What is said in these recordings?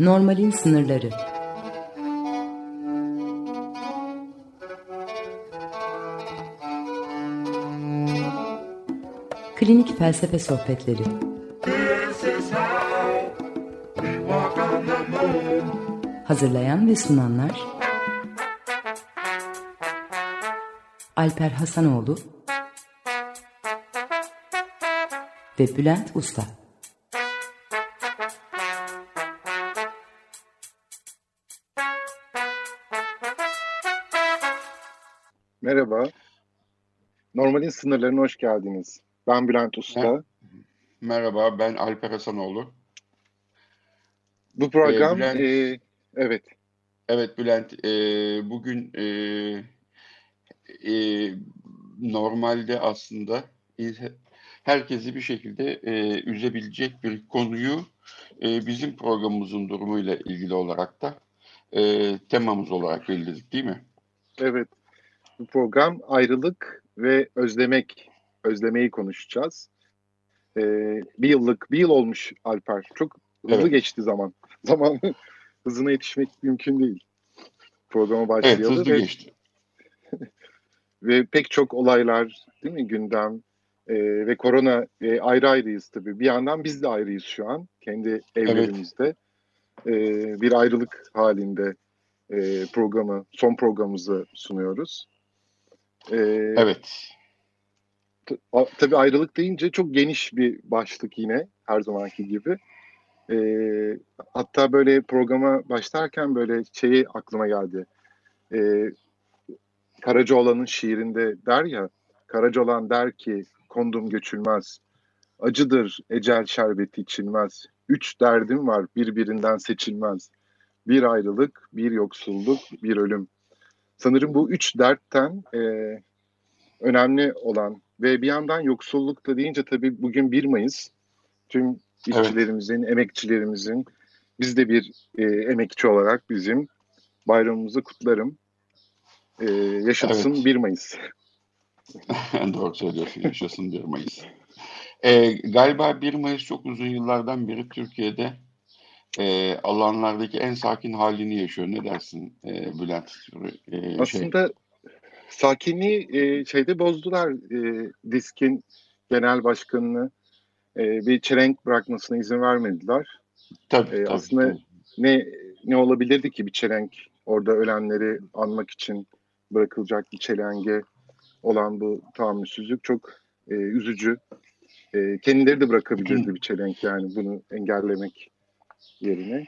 Normalin sınırları Klinik felsefe sohbetleri Hazırlayan ve sunanlar Alper Hasanoğlu ve Bülent Usta. Normalin sınırlarına hoş geldiniz. Ben Bülent Usta. Merhaba, ben Alper Hasanoğlu. Bu program, ee, Bülent, e, evet. Evet Bülent, e, bugün e, e, normalde aslında herkesi bir şekilde e, üzebilecek bir konuyu e, bizim programımızın durumuyla ilgili olarak da e, temamız olarak belirledik değil mi? Evet. Bu program ayrılık ve özlemek, özlemeyi konuşacağız. Ee, bir yıllık, bir yıl olmuş Alper. Çok hızlı evet. geçti zaman. Zaman hızına yetişmek mümkün değil. Programa başlayalım. Evet, hızlı ve, geçti. ve pek çok olaylar, değil mi gündem e, ve korona e, ayrı ayrıyız tabii. Bir yandan biz de ayrıyız şu an kendi evlerimizde. Evet. E, bir ayrılık halinde e, programı, son programımızı sunuyoruz. E, evet. Tabii ayrılık deyince çok geniş bir başlık yine her zamanki gibi. E, hatta böyle programa başlarken böyle şeyi aklıma geldi. E, Karacaoğlan'ın şiirinde der ya, Karacaoğlan der ki kondum göçülmez. Acıdır ecel şerbeti içilmez. Üç derdim var birbirinden seçilmez. Bir ayrılık, bir yoksulluk, bir ölüm. Sanırım bu üç dertten e, önemli olan ve bir yandan yoksulluk da deyince tabii bugün 1 Mayıs. Tüm işçilerimizin, evet. emekçilerimizin, biz de bir e, emekçi olarak bizim bayramımızı kutlarım. E, yaşasın evet. 1 Mayıs. Doğru söylüyorsun. Yaşasın 1 Mayıs. E, galiba 1 Mayıs çok uzun yıllardan beri Türkiye'de e, alanlardaki en sakin halini yaşıyor. Ne dersin e, Bülent? E, Aslında şey... sakinliği e, şeyde bozdular. E, Disk'in genel başkanını e, bir çelenk bırakmasına izin vermediler. Tabii, e, tabii Aslında tabii. ne ne olabilirdi ki bir çelenk orada ölenleri anmak için bırakılacak bir çelenge olan bu tahammülsüzlük çok e, üzücü. E, kendileri de bırakabilirdi bir çelenk yani bunu engellemek yerine.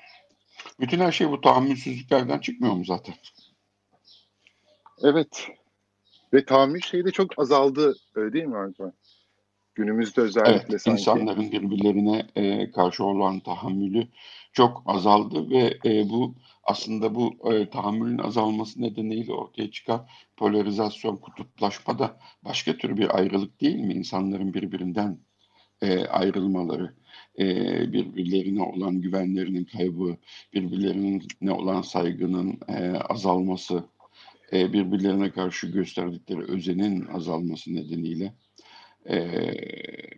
Bütün her şey bu tahammülsüzlüklerden çıkmıyor mu zaten? Evet. Ve tahammül şeyi de çok azaldı öyle değil mi Arda? Günümüzde özellikle evet, sanki. insanların birbirlerine e, karşı olan tahammülü çok azaldı ve e, bu aslında bu e, tahammülün azalması nedeniyle ortaya çıkan polarizasyon, kutuplaşma da başka tür bir ayrılık değil mi? İnsanların birbirinden e, ayrılmaları, e, birbirlerine olan güvenlerinin kaybı, birbirlerine olan saygının e, azalması, e, birbirlerine karşı gösterdikleri özenin azalması nedeniyle e,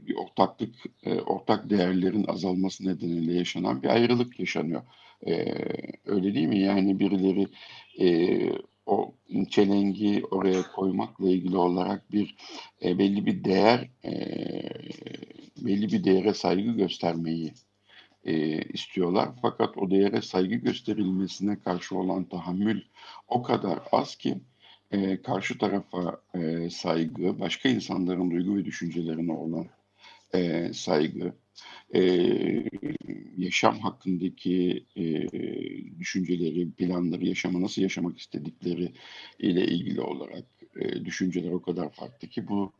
bir ortaklık, e, ortak değerlerin azalması nedeniyle yaşanan bir ayrılık yaşanıyor. E, öyle değil mi? Yani birileri e, o çelengi oraya koymakla ilgili olarak bir e, belli bir değer, e, belli bir değere saygı göstermeyi e, istiyorlar. Fakat o değere saygı gösterilmesine karşı olan tahammül o kadar az ki e, karşı tarafa e, saygı, başka insanların duygu ve düşüncelerine olan e, saygı, e, yaşam hakkındaki e, düşünceleri, planları, yaşamı nasıl yaşamak istedikleri ile ilgili olarak e, düşünceler o kadar farklı ki bu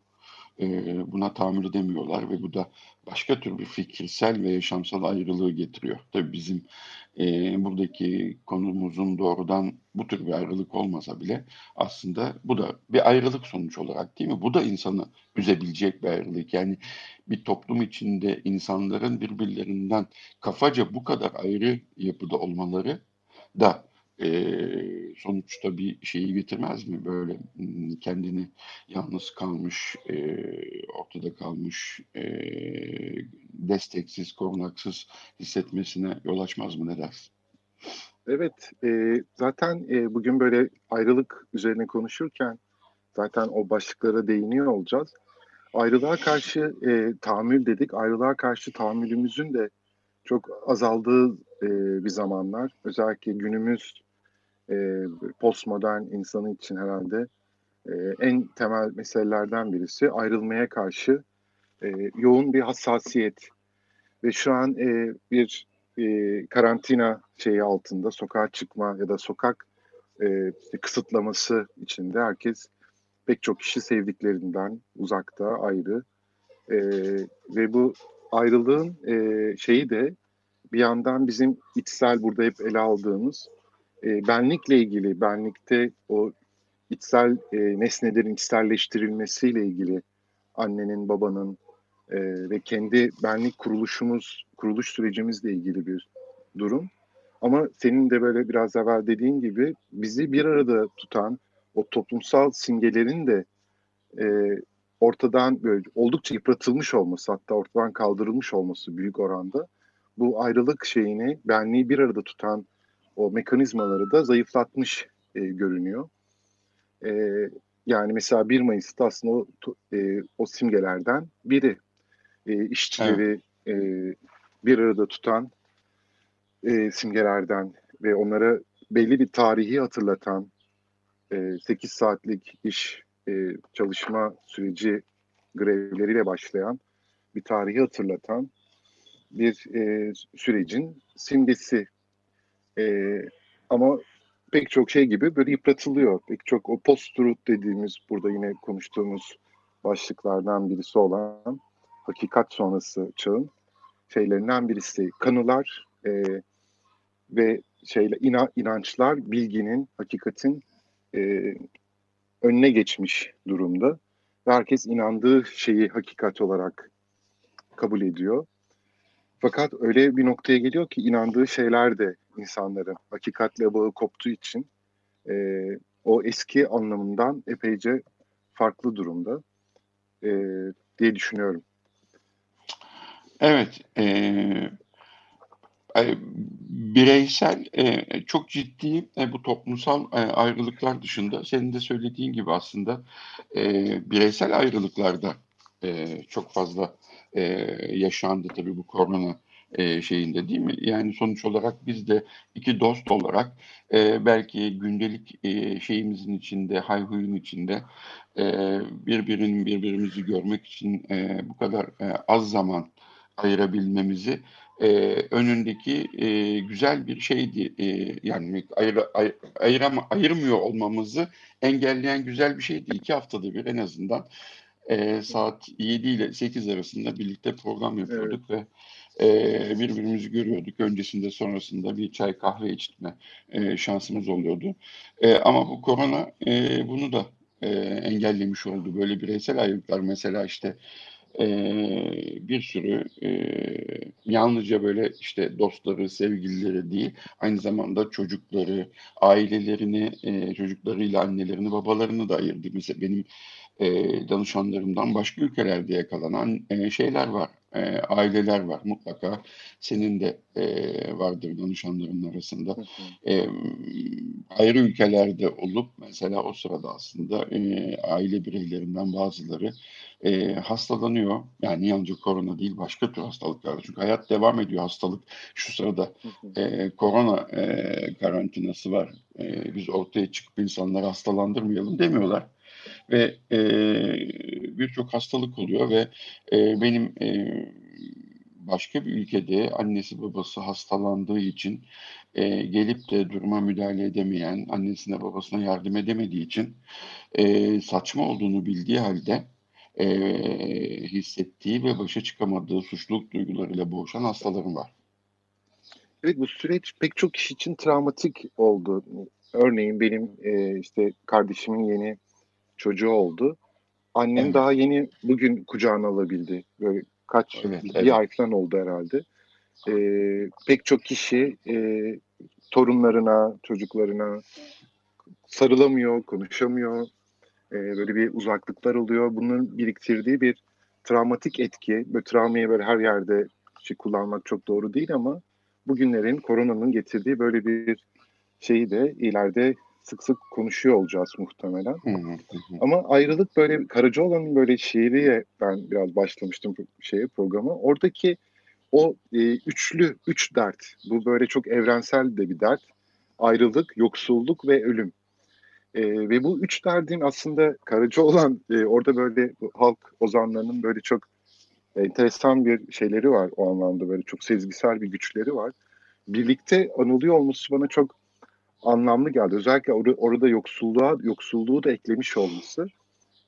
buna tahammül edemiyorlar ve bu da başka tür bir fikirsel ve yaşamsal ayrılığı getiriyor. Tabii bizim buradaki konumuzun doğrudan bu tür bir ayrılık olmasa bile aslında bu da bir ayrılık sonuç olarak değil mi? Bu da insanı üzebilecek bir ayrılık. Yani bir toplum içinde insanların birbirlerinden kafaca bu kadar ayrı yapıda olmaları da e, sonuçta bir şeyi getirmez mi böyle kendini yalnız kalmış, e, ortada kalmış, e, desteksiz, korunaksız hissetmesine yol açmaz mı ne dersin? Evet, e, zaten e, bugün böyle ayrılık üzerine konuşurken zaten o başlıklara değiniyor olacağız. Ayrılığa karşı e, tahammül dedik. Ayrılığa karşı tahammülümüzün de çok azaldığı e, bir zamanlar. Özellikle günümüz e, postmodern insanı için herhalde e, en temel meselelerden birisi ayrılmaya karşı e, yoğun bir hassasiyet. Ve şu an e, bir e, karantina şeyi altında sokağa çıkma ya da sokak e, kısıtlaması içinde herkes pek çok kişi sevdiklerinden uzakta ayrı e, ve bu ayrılığın e, şeyi de bir yandan bizim içsel burada hep ele aldığımız e, benlikle ilgili benlikte o içsel e, nesnelerin içselleştirilmesiyle ilgili annenin babanın e, ve kendi benlik kuruluşumuz kuruluş sürecimizle ilgili bir durum. Ama senin de böyle biraz evvel dediğin gibi bizi bir arada tutan o toplumsal simgelerin de e, ortadan böyle oldukça yıpratılmış olması hatta ortadan kaldırılmış olması büyük oranda bu ayrılık şeyini benliği bir arada tutan o mekanizmaları da zayıflatmış e, görünüyor. E, yani mesela 1 Mayıs'ta aslında o, e, o simgelerden biri e, işçileri evet. e, bir arada tutan e, simgelerden ve onlara belli bir tarihi hatırlatan e, 8 saatlik iş e, çalışma süreci grevleriyle başlayan bir tarihi hatırlatan bir e, sürecin simgesi. E, ama pek çok şey gibi böyle yıpratılıyor. Pek çok o post-truth dediğimiz burada yine konuştuğumuz başlıklardan birisi olan hakikat sonrası çağın şeylerinden birisi. Kanılar e, ve şeyle ina, inançlar bilginin, hakikatin e, önüne geçmiş durumda. Ve herkes inandığı şeyi hakikat olarak kabul ediyor. Fakat öyle bir noktaya geliyor ki inandığı şeyler de insanların hakikatle bağı koptuğu için e, o eski anlamından epeyce farklı durumda e, diye düşünüyorum. Evet, e, bireysel e, çok ciddi e, bu toplumsal e, ayrılıklar dışında senin de söylediğin gibi aslında e, bireysel ayrılıklarda e, çok fazla e, yaşandı tabii bu korona e, şeyinde değil mi? Yani sonuç olarak biz de iki dost olarak e, belki gündelik e, şeyimizin içinde, hayhuyun içinde e, birbirinin birbirimizi görmek için e, bu kadar e, az zaman ayırabilmemizi e, önündeki e, güzel bir şeydi. E, yani ayır, ayır, ayırama, ayırmıyor olmamızı engelleyen güzel bir şeydi. İki haftada bir en azından e, saat 7 ile 8 arasında birlikte program yapıyorduk evet. ve e, birbirimizi görüyorduk. Öncesinde sonrasında bir çay kahve içme e, şansımız oluyordu. E, ama bu korona e, bunu da e, engellemiş oldu. Böyle bireysel ayrılıklar mesela işte e, bir sürü e, yalnızca böyle işte dostları, sevgilileri değil, aynı zamanda çocukları, ailelerini, e, çocuklarıyla annelerini, babalarını da ayırdı. Mesela benim e, danışanlarımdan başka ülkelerde yakalanan e, şeyler var, e, aileler var. Mutlaka senin de e, vardır danışanların arasında. E, ayrı ülkelerde olup mesela o sırada aslında e, aile bireylerinden bazıları e, hastalanıyor. Yani yalnızca korona değil başka tür hastalıklar. Çünkü hayat devam ediyor hastalık. Şu sırada e, korona e, karantinası var. E, biz ortaya çıkıp insanları hastalandırmayalım demiyorlar ve e, birçok hastalık oluyor ve e, benim e, başka bir ülkede annesi babası hastalandığı için e, gelip de duruma müdahale edemeyen, annesine babasına yardım edemediği için e, saçma olduğunu bildiği halde e, hissettiği ve başa çıkamadığı suçluluk duygularıyla boğuşan hastalarım var. Evet bu süreç pek çok kişi için travmatik oldu. Örneğin benim e, işte kardeşimin yeni çocuğu oldu. Annem evet. daha yeni bugün kucağına alabildi. Böyle kaç evet, bir evet. ay falan oldu herhalde. Ee, pek çok kişi e, torunlarına, çocuklarına sarılamıyor, konuşamıyor. Ee, böyle bir uzaklıklar oluyor. Bunun biriktirdiği bir travmatik etki. Böyle travmayı böyle her yerde şey kullanmak çok doğru değil ama bugünlerin koronanın getirdiği böyle bir şeyi de ileride sık sık konuşuyor olacağız muhtemelen. Ama ayrılık böyle Karacaoğlan'ın böyle şiiriye ben biraz başlamıştım şeye programa. Oradaki o e, üçlü, üç dert. Bu böyle çok evrensel de bir dert. Ayrılık, yoksulluk ve ölüm. E, ve bu üç derdin aslında Karacaoğlan e, orada böyle halk ozanlarının böyle çok enteresan bir şeyleri var o anlamda böyle çok sezgisel bir güçleri var. Birlikte anılıyor olması bana çok anlamlı geldi. Özellikle or- orada yoksulluğa yoksulluğu da eklemiş olması.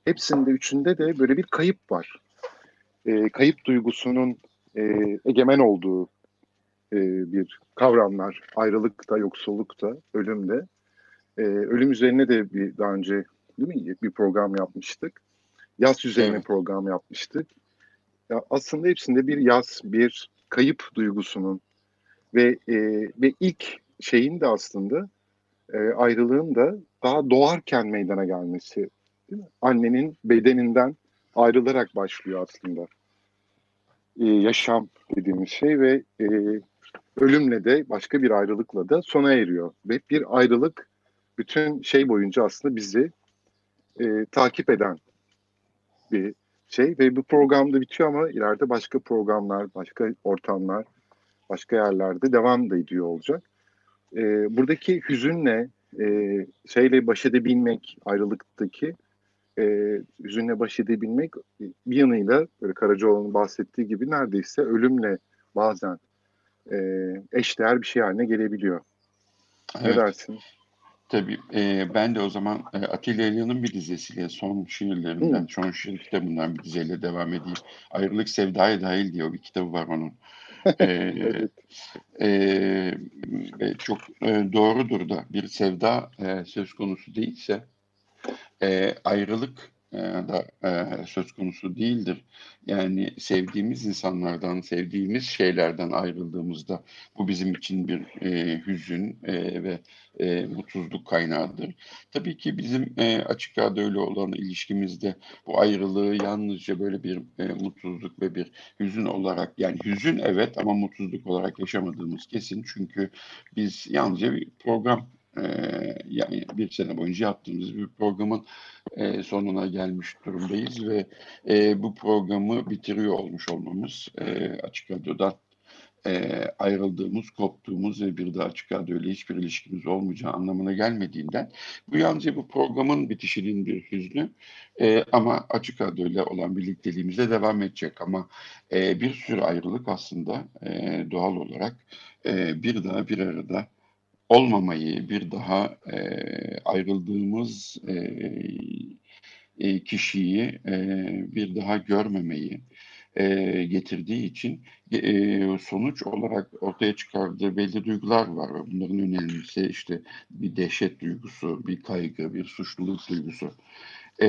Hepsinde üçünde de böyle bir kayıp var. E, kayıp duygusunun e, egemen olduğu e, bir kavramlar. Ayrılıkta, yoksullukta, ölümde. E, ölüm üzerine de bir daha önce değil mi bir program yapmıştık. Yaz üzerine evet. program yapmıştık. Ya aslında hepsinde bir yaz, bir kayıp duygusunun ve e, ve ilk şeyin de aslında e, ayrılığın da daha doğarken meydana gelmesi. Değil mi? Annenin bedeninden ayrılarak başlıyor aslında. E, yaşam dediğimiz şey ve e, ölümle de başka bir ayrılıkla da sona eriyor. Ve bir ayrılık bütün şey boyunca aslında bizi e, takip eden bir şey ve bu programda bitiyor ama ileride başka programlar, başka ortamlar, başka yerlerde devam da ediyor olacak. E, buradaki hüzünle, e, şeyle baş edebilmek, ayrılıktaki e, hüzünle baş edebilmek bir yanıyla böyle Karacaoğlan'ın bahsettiği gibi neredeyse ölümle bazen e, eşdeğer bir şey haline gelebiliyor. Evet. Ne dersin? Tabii. E, ben de o zaman e, Atilla İlyan'ın bir dizesiyle son şiirlerinden, hmm. son şiir kitabından bir dizeyle devam edeyim. Ayrılık Sevdaya Dahil diye bir kitabı var onun. e, evet. e, çok e, doğrudur da bir sevda e, söz konusu değilse e, ayrılık e, da e, söz konusu değildir. Yani sevdiğimiz insanlardan, sevdiğimiz şeylerden ayrıldığımızda bu bizim için bir e, hüzün e, ve e, mutsuzluk kaynağıdır. Tabii ki bizim e, açık öyle olan ilişkimizde bu ayrılığı yalnızca böyle bir e, mutsuzluk ve bir hüzün olarak yani hüzün evet ama mutsuzluk olarak yaşamadığımız kesin. Çünkü biz yalnızca bir program ee, yani bir sene boyunca yaptığımız bir programın e, sonuna gelmiş durumdayız ve e, bu programı bitiriyor olmuş olmamız e, Açık Radyo'dan e, ayrıldığımız, koptuğumuz ve bir daha Açık Radyo ile hiçbir ilişkimiz olmayacağı anlamına gelmediğinden bu yalnızca bu programın bitişinin bir hüznü e, ama Açık Radyo ile olan birlikteliğimize devam edecek. Ama e, bir sürü ayrılık aslında e, doğal olarak e, bir daha bir arada olmamayı, bir daha e, ayrıldığımız e, e, kişiyi e, bir daha görmemeyi e, getirdiği için e, sonuç olarak ortaya çıkardığı belli duygular var. Bunların önemlisi işte bir dehşet duygusu, bir kaygı, bir suçluluk duygusu. E,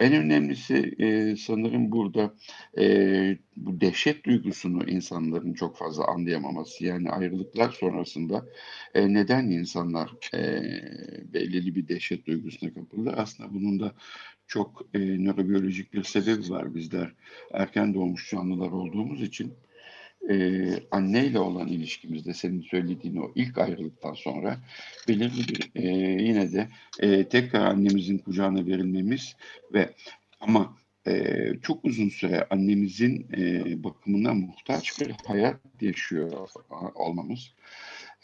en önemlisi e, sanırım burada e, bu dehşet duygusunu insanların çok fazla anlayamaması. Yani ayrılıklar sonrasında e, neden insanlar e, belirli bir dehşet duygusuna kapılır? Aslında bunun da çok e, nörobiyolojik bir sebebi var bizler. Erken doğmuş canlılar olduğumuz için e, anneyle olan ilişkimizde senin söylediğin o ilk ayrılıktan sonra belirli bir e, yine de e, tekrar annemizin kucağına verilmemiz ve ama e, çok uzun süre annemizin e, bakımına muhtaç bir hayat yaşıyor olmamız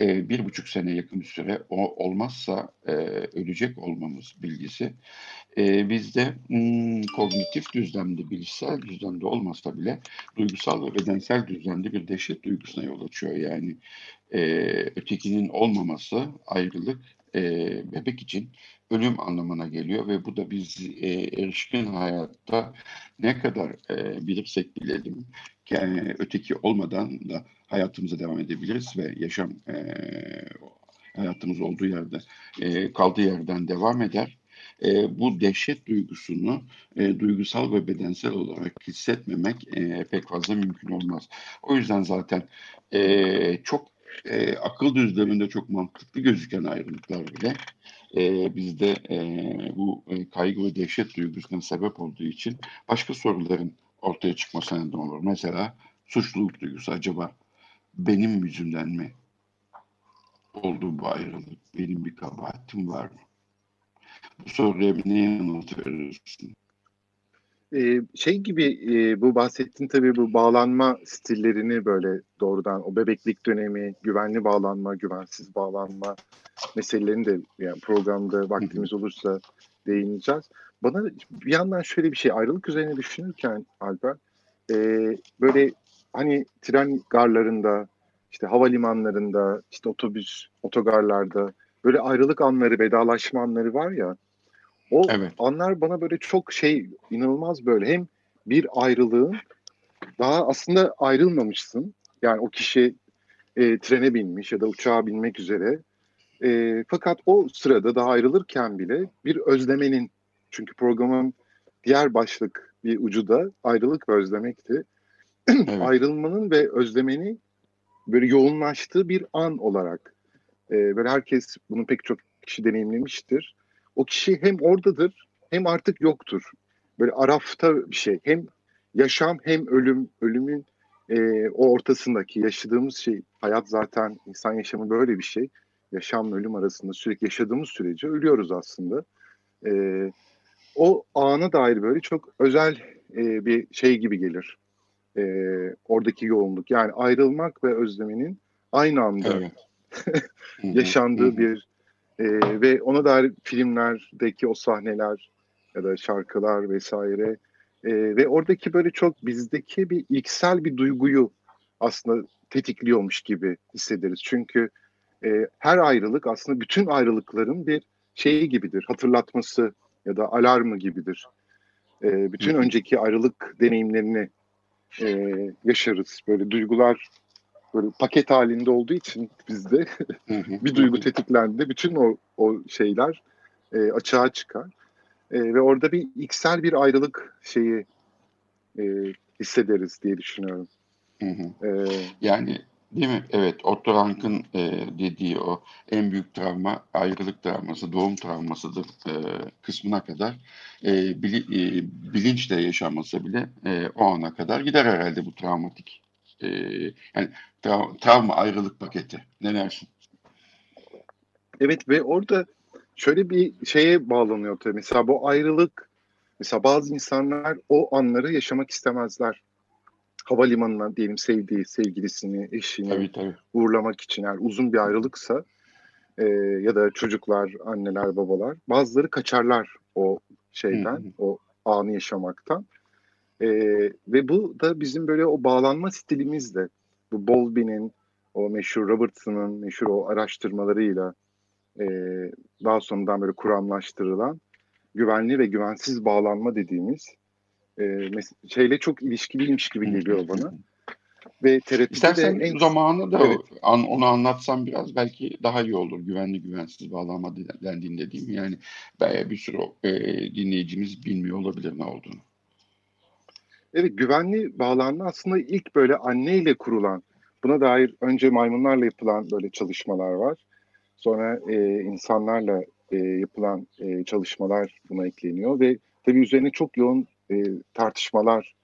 e, bir buçuk sene yakın bir süre o olmazsa e, ölecek olmamız bilgisi e, bizde hmm, kognitif düzlemde, bilişsel düzlemde olmasa bile duygusal ve bedensel düzlemde bir dehşet duygusuna yol açıyor. Yani e, ötekinin olmaması, ayrılık e, bebek için ölüm anlamına geliyor ve bu da biz e, erişkin hayatta ne kadar e, bilirsek bilelim yani öteki olmadan da hayatımıza devam edebiliriz ve yaşam e, hayatımız olduğu yerde e, kaldığı yerden devam eder. E, bu dehşet duygusunu e, duygusal ve bedensel olarak hissetmemek e, pek fazla mümkün olmaz. O yüzden zaten e, çok e, akıl düzleminde çok mantıklı gözüken ayrılıklar bile e, bizde e, bu e, kaygı ve dehşet duygusuna sebep olduğu için başka soruların ortaya çıkmasına neden olur. Mesela suçluluk duygusu acaba benim yüzümden mi oldu bu ayrılık? Benim bir kabahatim var mı? Bu soruya ne yanıt verirsin? Ee, şey gibi e, bu bahsettiğin tabii bu bağlanma stillerini böyle doğrudan o bebeklik dönemi, güvenli bağlanma, güvensiz bağlanma meselelerini de yani programda vaktimiz olursa değineceğiz. Bana bir yandan şöyle bir şey ayrılık üzerine düşünürken Alper e, böyle hani tren garlarında işte havalimanlarında işte otobüs otogarlarda böyle ayrılık anları vedalaşma anları var ya o evet. anlar bana böyle çok şey inanılmaz böyle hem bir ayrılığın daha aslında ayrılmamışsın. Yani o kişi e, trene binmiş ya da uçağa binmek üzere. E, fakat o sırada daha ayrılırken bile bir özlemenin çünkü programın diğer başlık bir ucu da ayrılık ve özlemekti. Evet. Ayrılmanın ve özlemenin böyle yoğunlaştığı bir an olarak e, böyle herkes bunu pek çok kişi deneyimlemiştir o kişi hem oradadır hem artık yoktur. Böyle arafta bir şey. Hem yaşam hem ölüm, ölümün e, o ortasındaki yaşadığımız şey. Hayat zaten insan yaşamı böyle bir şey. Yaşamla ölüm arasında sürekli yaşadığımız sürece ölüyoruz aslında. E, o ana dair böyle çok özel e, bir şey gibi gelir. E, oradaki yoğunluk. Yani ayrılmak ve özlemenin aynı anda evet. yaşandığı bir e, ve ona dair filmlerdeki o sahneler ya da şarkılar vesaire e, ve oradaki böyle çok bizdeki bir ilksel bir duyguyu aslında tetikliyormuş gibi hissederiz. Çünkü e, her ayrılık aslında bütün ayrılıkların bir şeyi gibidir, hatırlatması ya da alarmı gibidir. E, bütün önceki ayrılık deneyimlerini e, yaşarız. Böyle duygular böyle paket halinde olduğu için bizde bir duygu tetiklendi. Bütün o, o şeyler e, açığa çıkar. E, ve orada bir iksel bir ayrılık şeyi e, hissederiz diye düşünüyorum. Hı hı. E, yani değil mi? Evet, Otto Rank'ın e, dediği o en büyük travma ayrılık travması, doğum travmasıdır e, kısmına kadar e, bili, e, bilinçle yaşanması bile e, o ana kadar gider herhalde bu travmatik e, yani tra- travma ayrılık paketi. Ne dersin? Evet ve orada şöyle bir şeye bağlanıyor tabii. Mesela bu ayrılık mesela bazı insanlar o anları yaşamak istemezler. Havalimanına diyelim sevdiği sevgilisini, eşini tabii, tabii. uğurlamak için eğer uzun bir ayrılıksa e, ya da çocuklar, anneler, babalar bazıları kaçarlar o şeyden, hı hı. o anı yaşamaktan. E, ve bu da bizim böyle o bağlanma stilimizle bu Bowlby'nin o meşhur Robertson'ın meşhur o araştırmalarıyla e, daha sonradan böyle kuramlaştırılan güvenli ve güvensiz bağlanma dediğimiz e, şeyle çok ilişkiliymiş gibi geliyor bana. Ve terapide İstersen de en... zamanı da evet. an, onu anlatsam biraz belki daha iyi olur. Güvenli güvensiz bağlanma dendiğinde değil mi? Yani bir sürü e, dinleyicimiz bilmiyor olabilir ne olduğunu. Evet güvenli bağlanma aslında ilk böyle anneyle kurulan buna dair önce maymunlarla yapılan böyle çalışmalar var. Sonra e, insanlarla e, yapılan e, çalışmalar buna ekleniyor ve tabii üzerine çok yoğun e, tartışmalar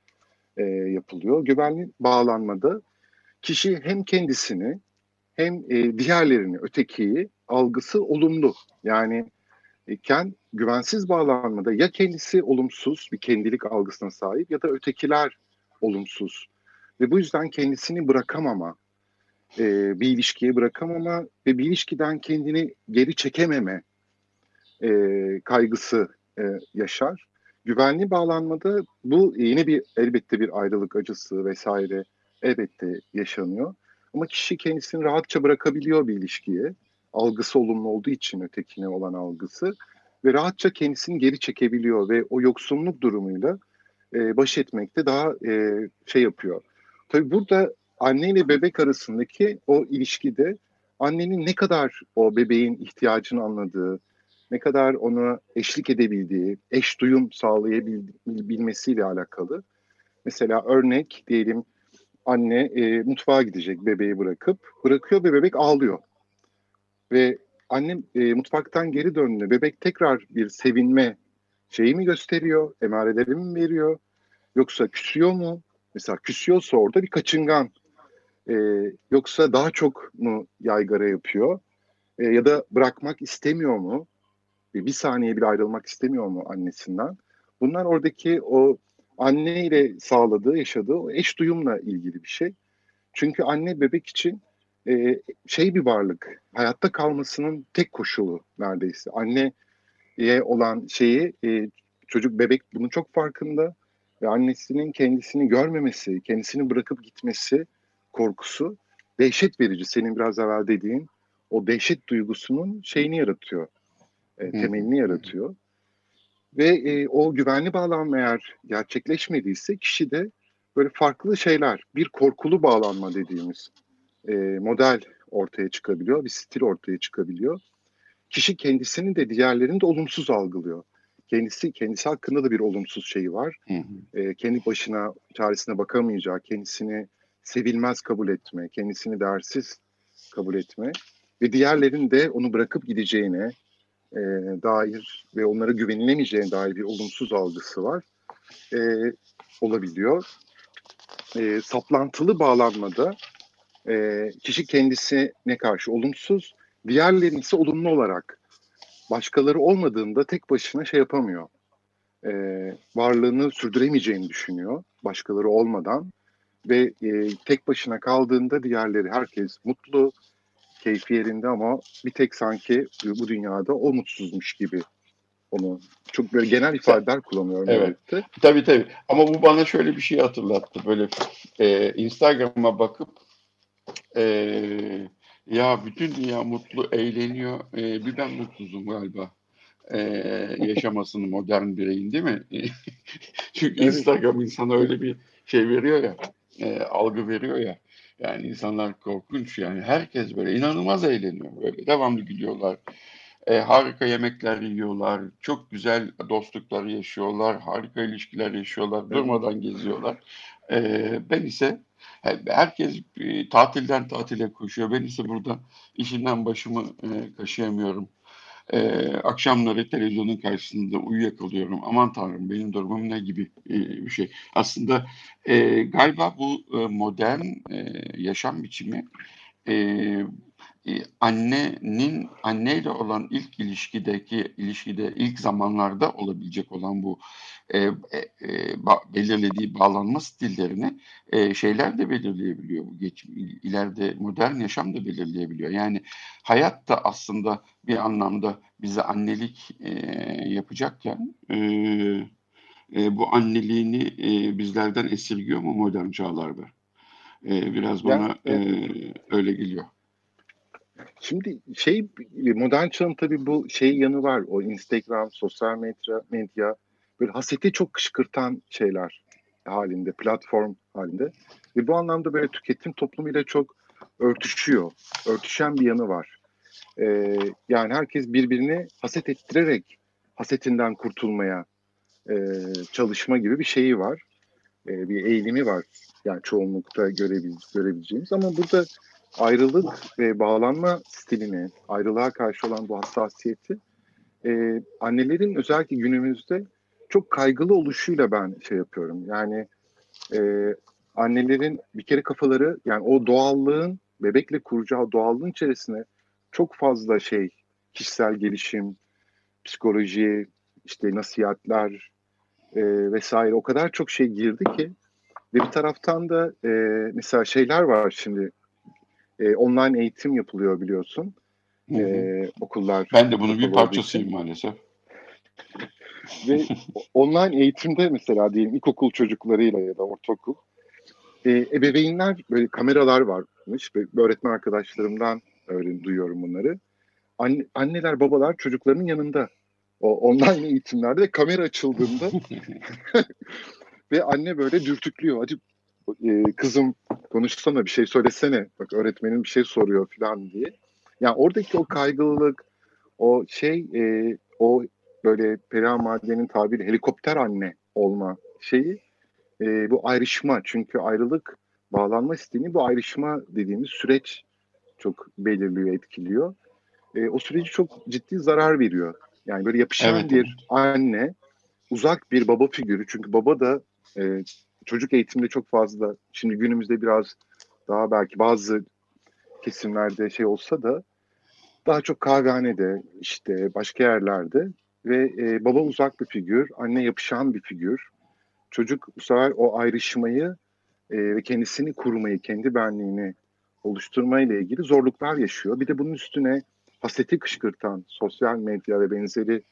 e, yapılıyor. Güvenli bağlanmada kişi hem kendisini hem e, diğerlerini, ötekiyi algısı olumlu. Yani iken güvensiz bağlanmada ya kendisi olumsuz bir kendilik algısına sahip ya da ötekiler olumsuz. Ve bu yüzden kendisini bırakamama, e, bir ilişkiye bırakamama ve bir ilişkiden kendini geri çekememe e, kaygısı e, yaşar. Güvenli bağlanmada bu yine bir elbette bir ayrılık acısı vesaire elbette yaşanıyor. Ama kişi kendisini rahatça bırakabiliyor bir ilişkiye algısı olumlu olduğu için ötekine olan algısı ve rahatça kendisini geri çekebiliyor ve o yoksunluk durumuyla e, baş etmekte daha e, şey yapıyor. Tabii burada anne ile bebek arasındaki o ilişkide annenin ne kadar o bebeğin ihtiyacını anladığı, ne kadar ona eşlik edebildiği, eş duyum sağlayabilmesiyle alakalı. Mesela örnek diyelim anne e, mutfağa gidecek bebeği bırakıp bırakıyor ve bebek ağlıyor. Ve annem e, mutfaktan geri döndü. Bebek tekrar bir sevinme şeyi mi gösteriyor? Emareleri mi veriyor? Yoksa küsüyor mu? Mesela küsüyorsa orada bir kaçıngan E, yoksa daha çok mu yaygara yapıyor? E, ya da bırakmak istemiyor mu? Bir saniye bile ayrılmak istemiyor mu annesinden? Bunlar oradaki o anne ile sağladığı, yaşadığı o eş duyumla ilgili bir şey. Çünkü anne bebek için e, şey bir varlık, hayatta kalmasının tek koşulu neredeyse. Anneye olan şeyi e, çocuk bebek bunun çok farkında ve annesinin kendisini görmemesi, kendisini bırakıp gitmesi korkusu dehşet verici. Senin biraz evvel dediğin o dehşet duygusunun şeyini yaratıyor, e, temelini yaratıyor. Ve e, o güvenli bağlanma eğer gerçekleşmediyse kişi de böyle farklı şeyler, bir korkulu bağlanma dediğimiz e, model ortaya çıkabiliyor, bir stil ortaya çıkabiliyor. Kişi kendisini de diğerlerini de olumsuz algılıyor. Kendisi kendisi hakkında da bir olumsuz şeyi var. Hı hı. E, kendi başına çaresine bakamayacağı, kendisini sevilmez kabul etme, kendisini değersiz kabul etme ve diğerlerin de onu bırakıp gideceğine e, dair ve onlara güvenilemeyeceğine dair bir olumsuz algısı var. E, olabiliyor. E, saplantılı bağlanmada e, kişi kendisine karşı olumsuz, diğerlerini ise olumlu olarak başkaları olmadığında tek başına şey yapamıyor. E, varlığını sürdüremeyeceğini düşünüyor başkaları olmadan ve e, tek başına kaldığında diğerleri herkes mutlu, keyfi yerinde ama bir tek sanki bu dünyada o mutsuzmuş gibi onu çok böyle genel ifadeler kullanıyorum. Evet. Elbette. Tabii tabii. Ama bu bana şöyle bir şey hatırlattı. Böyle e, Instagram'a bakıp e, ya bütün dünya mutlu, eğleniyor. E, bir ben mutsuzum galiba. E, yaşamasını modern bireyin değil mi? Çünkü evet. Instagram insana öyle bir şey veriyor ya, e, algı veriyor ya. Yani insanlar korkunç yani. Herkes böyle inanılmaz eğleniyor böyle. Devamlı gülüyorlar. E, harika yemekler yiyorlar. Çok güzel dostluklar yaşıyorlar. Harika ilişkiler yaşıyorlar. Durmadan geziyorlar. E, ben ise herkes tatilden tatile koşuyor. Ben ise burada işinden başımı e, kaşıyamıyorum. E, akşamları televizyonun karşısında uyuyakalıyorum. Aman tanrım benim durumum ne gibi e, bir şey. Aslında e, galiba bu e, modern e, yaşam biçimi e, annenin anneyle olan ilk ilişkideki ilişkide ilk zamanlarda olabilecek olan bu e, e, e ba, belirlediği bağlanma stillerini e, şeyler de belirleyebiliyor. Bu geç, ileride modern yaşam da belirleyebiliyor. Yani hayat da aslında bir anlamda bize annelik e, yapacakken e, e, bu anneliğini e, bizlerden esirgiyor mu modern çağlarda? E, biraz bana yani, e, öyle geliyor. Şimdi şey modern çağın tabii bu şey yanı var. O Instagram, sosyal medya, medya böyle haseti çok kışkırtan şeyler halinde, platform halinde. Ve bu anlamda böyle tüketim toplumuyla çok örtüşüyor. Örtüşen bir yanı var. Ee, yani herkes birbirini haset ettirerek hasetinden kurtulmaya e, çalışma gibi bir şeyi var. E, bir eğilimi var. Yani çoğunlukta görebil, görebileceğimiz. Ama burada ayrılık ve bağlanma stilini, ayrılığa karşı olan bu hassasiyeti e, annelerin özellikle günümüzde çok kaygılı oluşuyla ben şey yapıyorum. Yani e, annelerin bir kere kafaları yani o doğallığın bebekle kuracağı doğallığın içerisine çok fazla şey kişisel gelişim, psikoloji, işte nasihatler e, vesaire o kadar çok şey girdi ki ve bir taraftan da e, mesela şeyler var şimdi e, online eğitim yapılıyor biliyorsun. Hı hı. E, okullar. Ben de bunun bir parçasıyım için. maalesef. Ve online eğitimde mesela diyelim ilkokul çocuklarıyla ya da ortaokul e, ebeveynler böyle kameralar varmış. Ve öğretmen arkadaşlarımdan öğren duyuyorum bunları. Anne, anneler babalar çocuklarının yanında o online eğitimlerde kamera açıldığında ve anne böyle dürtüklüyor. Hadi e, kızım konuşsana bir şey söylesene. Bak öğretmenin bir şey soruyor falan diye. Yani oradaki o kaygılılık, o şey, e, o böyle Perihan Maden'in tabiri helikopter anne olma şeyi e, bu ayrışma. Çünkü ayrılık, bağlanma isteğini bu ayrışma dediğimiz süreç çok belirliyor, etkiliyor. E, o süreci çok ciddi zarar veriyor. Yani böyle yapışan evet. bir anne, uzak bir baba figürü. Çünkü baba da e, çocuk eğitiminde çok fazla, şimdi günümüzde biraz daha belki bazı kesimlerde şey olsa da daha çok kahvehanede işte başka yerlerde ve e, baba uzak bir figür, anne yapışan bir figür. Çocuk bu sefer o ayrışmayı e, ve kendisini kurmayı, kendi benliğini oluşturmayla ilgili zorluklar yaşıyor. Bir de bunun üstüne haseti kışkırtan sosyal medya ve benzeri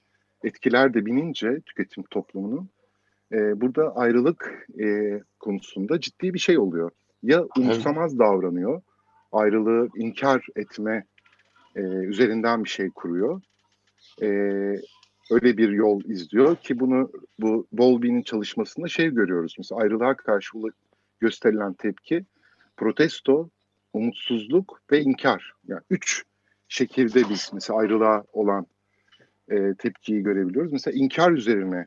etkiler de binince tüketim toplumunun e, burada ayrılık e, konusunda ciddi bir şey oluyor. Ya umursamaz davranıyor, ayrılığı inkar etme e, üzerinden bir şey kuruyor. E, öyle bir yol izliyor ki bunu bu Bowlby'nin çalışmasında şey görüyoruz. Mesela ayrılığa karşı gösterilen tepki protesto, umutsuzluk ve inkar. Yani üç şekilde biz mesela ayrılığa olan e, tepkiyi görebiliyoruz. Mesela inkar üzerine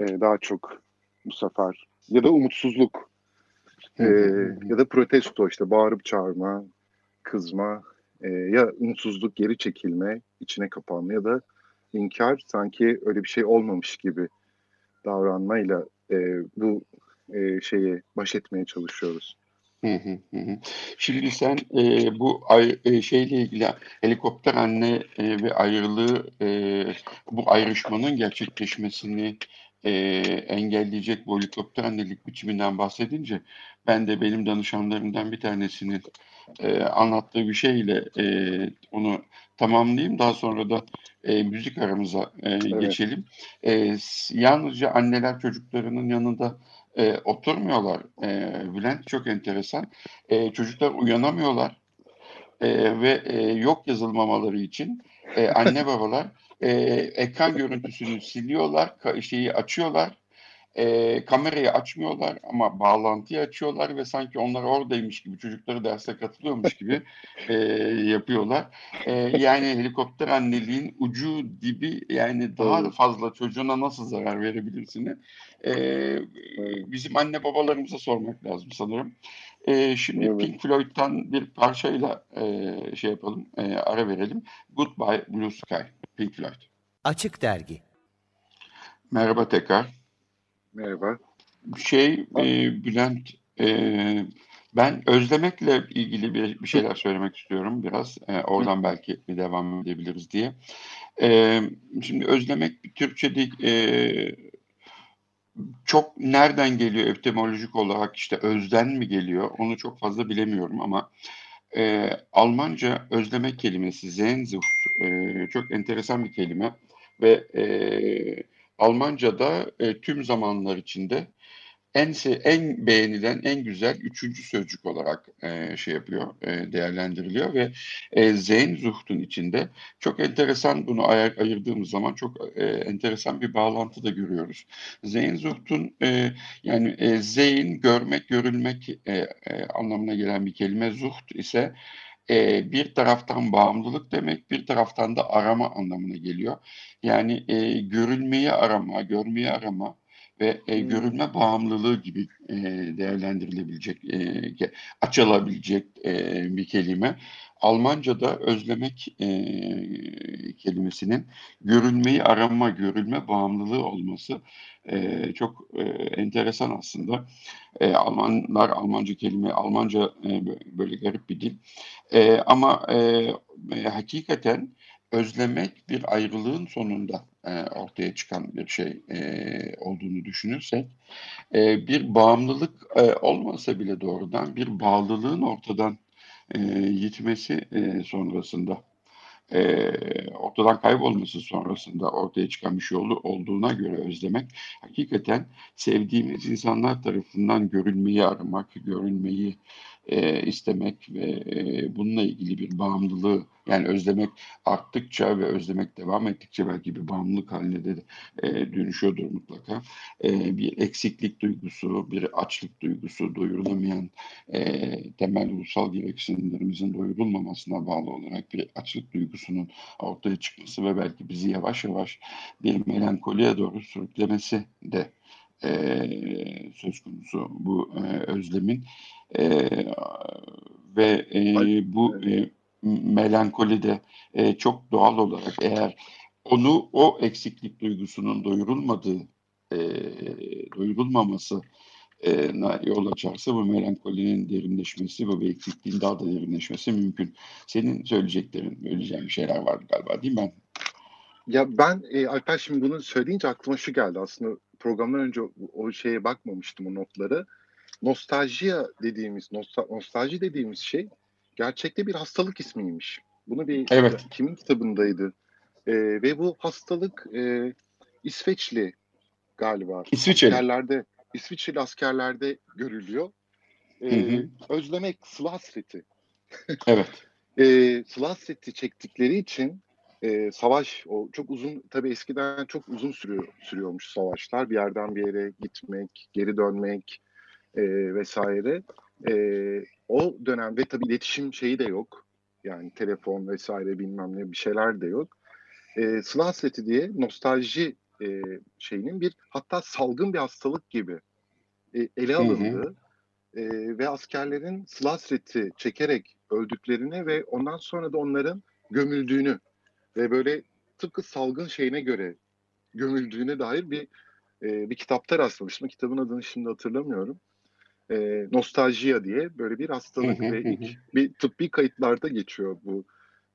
e, daha çok bu sefer ya da umutsuzluk e, ya da protesto işte bağırıp çağırma, kızma e, ya umutsuzluk geri çekilme, içine kapanma ya da inkar sanki öyle bir şey olmamış gibi davranmayla e, bu e, şeyi baş etmeye çalışıyoruz. Şimdi sen e, bu ay, e, şeyle ilgili helikopter anne e, ve ayrılığı e, bu ayrışmanın gerçekleşmesini e, engelleyecek bu helikopter annelik biçiminden bahsedince ben de benim danışanlarımdan bir tanesinin e, anlattığı bir şeyle e, onu tamamlayayım. Daha sonra da e, müzik aramıza e, evet. geçelim. E, yalnızca anneler çocuklarının yanında e, oturmuyorlar. E, Bülent çok enteresan. E, çocuklar uyanamıyorlar e, ve e, yok yazılmamaları için e, anne babalar e, ekran görüntüsünü siliyorlar, şeyi açıyorlar e, kamerayı açmıyorlar ama bağlantıyı açıyorlar ve sanki onlar oradaymış gibi çocukları derse katılıyormuş gibi e, yapıyorlar. E, yani helikopter anneliğin ucu dibi yani daha Doğru. fazla çocuğuna nasıl zarar verebilirsini e, bizim anne babalarımıza sormak lazım sanırım. E, şimdi evet. Pink Floyd'dan bir parçayla e, şey yapalım, e, ara verelim. Goodbye Blue Sky, Pink Floyd. Açık Dergi Merhaba tekrar. Merhaba. Şey e, Bülent e, ben özlemekle ilgili bir, bir şeyler söylemek istiyorum biraz. E, oradan belki bir devam edebiliriz diye. E, şimdi özlemek Türkçe'de e, çok nereden geliyor etimolojik olarak? İşte özden mi geliyor? Onu çok fazla bilemiyorum ama e, Almanca özlemek kelimesi Sehnsucht e, çok enteresan bir kelime ve e, Almanca'da e, tüm zamanlar içinde en en beğenilen, en güzel üçüncü sözcük olarak e, şey yapıyor, e, değerlendiriliyor ve e, Sehnsucht'un içinde çok enteresan bunu ayır, ayırdığımız zaman çok e, enteresan bir bağlantı da görüyoruz. Sehnsucht'un e, yani e, Zeyn görmek, görülmek e, e, anlamına gelen bir kelime, Zucht ise e, bir taraftan bağımlılık demek, bir taraftan da arama anlamına geliyor. Yani e, görülmeyi arama, görmeyi arama ve e, görülme bağımlılığı gibi e, değerlendirilebilecek, e, açılabilecek e, bir kelime. Almanca'da özlemek e, kelimesinin görülmeyi arama, görülme bağımlılığı olması e, çok e, enteresan aslında. E, Almanlar Almanca kelime, Almanca e, böyle garip bir dil. E, ama e, e, hakikaten özlemek bir ayrılığın sonunda e, ortaya çıkan bir şey e, olduğunu düşünürsek, e, bir bağımlılık e, olmasa bile doğrudan bir bağlılığın ortadan e, gitmesi e, sonrasında e, ortadan kaybolması sonrasında ortaya çıkan bir şey oldu, olduğuna göre özlemek hakikaten sevdiğimiz insanlar tarafından görülmeyi aramak, görülmeyi e, istemek ve e, bununla ilgili bir bağımlılığı yani özlemek arttıkça ve özlemek devam ettikçe belki bir bağımlılık haline de e, dönüşüyordur mutlaka. E, bir eksiklik duygusu, bir açlık duygusu, doyurulamayan e, temel ulusal gereksinimlerimizin doyurulmamasına bağlı olarak bir açlık duygusunun ortaya çıkması ve belki bizi yavaş yavaş bir melankoliye doğru sürüklemesi de e, söz konusu bu e, özlemin e, ve e, bu e, melankoli de e, çok doğal olarak eğer onu o eksiklik duygusunun doyurulmadığı e, doyurulmaması e, yol açarsa bu melankolinin derinleşmesi, bu eksikliğin daha da derinleşmesi mümkün. Senin söyleyeceklerin, söyleyeceğin şeyler vardı galiba değil mi? Ya ben e, Alper şimdi bunu söyleyince aklıma şu geldi. Aslında programdan önce o, o şeye bakmamıştım o notları. Nostaljiya dediğimiz, nostal, nostalji dediğimiz şey gerçekte bir hastalık ismiymiş. Bunu bir evet. kimin kitabındaydı? E, ve bu hastalık e, İsveçli galiba. İsviçreli. Askerlerde, İsviçreli askerlerde görülüyor. E, hı hı. Özlemek, sıla hasreti. evet. e, sıla hasreti çektikleri için e, savaş o çok uzun tabii eskiden çok uzun sürüyor sürüyormuş savaşlar bir yerden bir yere gitmek geri dönmek e, vesaire. E, o dönemde tabii iletişim şeyi de yok. Yani telefon vesaire bilmem ne bir şeyler de yok. E, sıla hasreti diye nostalji e, şeyinin bir hatta salgın bir hastalık gibi e, ele alındığı e, ve askerlerin sıla hasreti çekerek öldüklerini ve ondan sonra da onların gömüldüğünü ve böyle tıpkı salgın şeyine göre gömüldüğüne dair bir e, bir kitapta rastlamıştım. Kitabın adını şimdi hatırlamıyorum. E, Nostaljiya diye böyle bir hastalık ve ilk bir tıbbi kayıtlarda geçiyor bu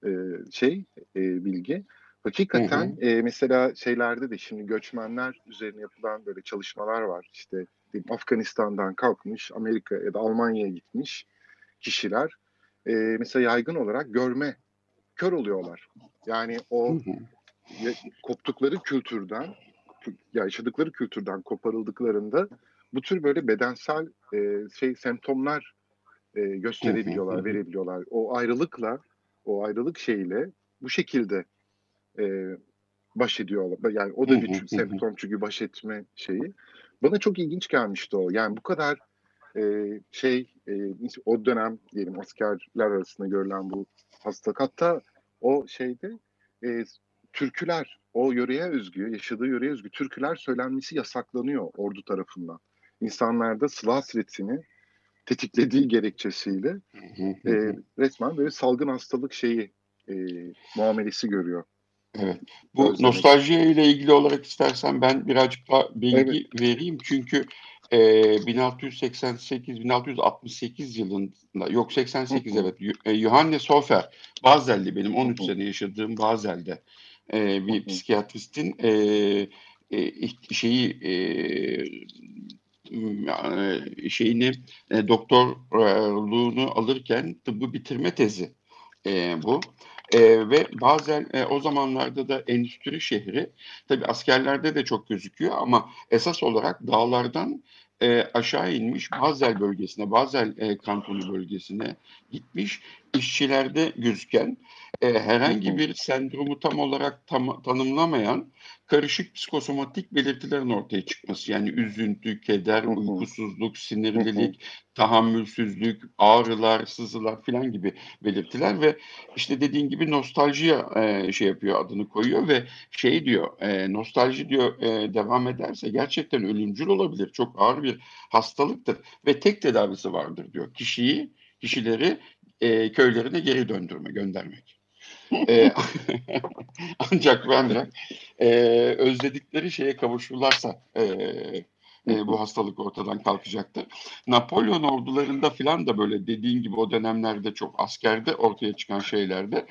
e, şey e, bilgi. Hakikaten e, mesela şeylerde de şimdi göçmenler üzerine yapılan böyle çalışmalar var. İşte Afganistan'dan kalkmış Amerika ya da Almanya'ya gitmiş kişiler e, mesela yaygın olarak görme kör oluyorlar. Yani o koptukları kültürden, ya yaşadıkları kültürden koparıldıklarında bu tür böyle bedensel e, şey semptomlar e, gösterebiliyorlar, verebiliyorlar. O ayrılıkla, o ayrılık şeyiyle bu şekilde e, baş ediyorlar. Yani o da bir semptom çünkü baş etme şeyi. Bana çok ilginç gelmişti o. Yani bu kadar e, şey e, o dönem diyelim askerler arasında görülen bu hastalık. Hatta o şeyde e, türküler, o yöreye özgü, yaşadığı yöreye özgü türküler söylenmesi yasaklanıyor ordu tarafından. İnsanlarda sıla hasretini tetiklediği gerekçesiyle e, resmen böyle salgın hastalık şeyi e, muamelesi görüyor. Evet. Bu Özlemek. nostaljiye ile ilgili olarak istersen ben birazcık daha bilgi evet. vereyim. Çünkü e, 1688-1668 yılında yok 88 evet e, Johannes Hofer Bazel'li benim 13 sene yaşadığım Bazel'de e, bir psikiyatristin e, e, şeyi e, şeyini e, doktorluğunu alırken tıbbı bitirme tezi e, bu. E, ve bazen e, o zamanlarda da endüstri şehri tabi askerlerde de çok gözüküyor ama esas olarak dağlardan e, aşağı inmiş Basel bölgesine, Basel e, kantonu bölgesine gitmiş işçilerde gözüken e, herhangi bir sendromu tam olarak tam, tanımlamayan karışık psikosomatik belirtilerin ortaya çıkması. Yani üzüntü, keder, uykusuzluk, sinirlilik, tahammülsüzlük, ağrılar, sızılar filan gibi belirtiler ve işte dediğin gibi nostaljiye e, şey yapıyor adını koyuyor ve şey diyor e, nostalji diyor e, devam ederse gerçekten ölümcül olabilir. Çok ağır bir hastalıktır ve tek tedavisi vardır diyor. Kişiyi, kişileri e, köylerine geri döndürme, göndermek e, ancak ve ancak e, özledikleri şeye kavuşurlarsa e, e, bu hastalık ortadan kalkacaktır. Napolyon ordularında filan da böyle dediğin gibi o dönemlerde çok askerde ortaya çıkan şeylerde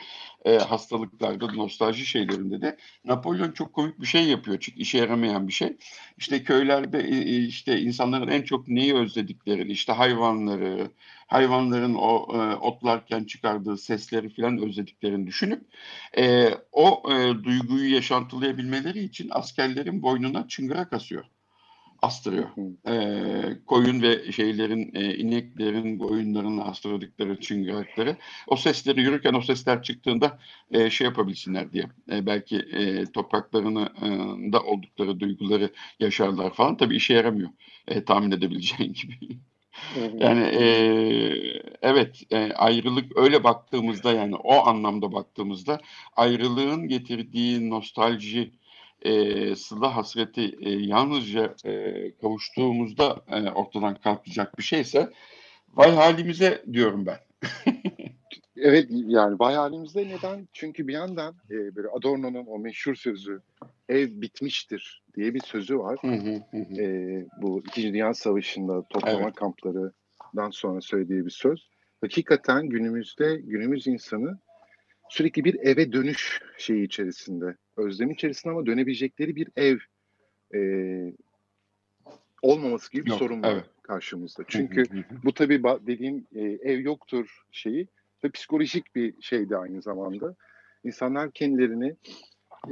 e, hastalıklarda nostalji şeylerinde de Napolyon çok komik bir şey yapıyor çünkü işe yaramayan bir şey. İşte köylerde e, e, işte insanların en çok neyi özlediklerini işte hayvanları, hayvanların o e, otlarken çıkardığı sesleri filan özlediklerini düşünüp e, o e, duyguyu yaşantılayabilmeleri için askerlerin boynuna çıngırak asıyor astırıyor. E, koyun ve şeylerin, e, ineklerin, koyunların astırdıkları çıngırakları. O sesleri yürürken o sesler çıktığında e, şey yapabilsinler diye. E, belki e, topraklarını e, da oldukları duyguları yaşarlar falan. Tabii işe yaramıyor. E, tahmin edebileceğin gibi. Yani e, evet e, ayrılık öyle baktığımızda yani o anlamda baktığımızda ayrılığın getirdiği nostalji e, sıla hasreti e, yalnızca e, kavuştuğumuzda e, ortadan kalkacak bir şeyse vay halimize diyorum ben. evet yani vay halimize neden? Çünkü bir yandan e, böyle Adorno'nun o meşhur sözü ev bitmiştir diye bir sözü var. Hı hı hı. E, bu İkinci Dünya Savaşı'nda toplama Evet. kamplarından sonra söylediği bir söz. Hakikaten günümüzde günümüz insanı sürekli bir eve dönüş şeyi içerisinde. Özlem içerisinde ama dönebilecekleri bir ev e, olmaması gibi bir sorun var evet. karşımızda. Çünkü bu tabii dediğim e, ev yoktur şeyi ve psikolojik bir şey de aynı zamanda. İnsanlar kendilerini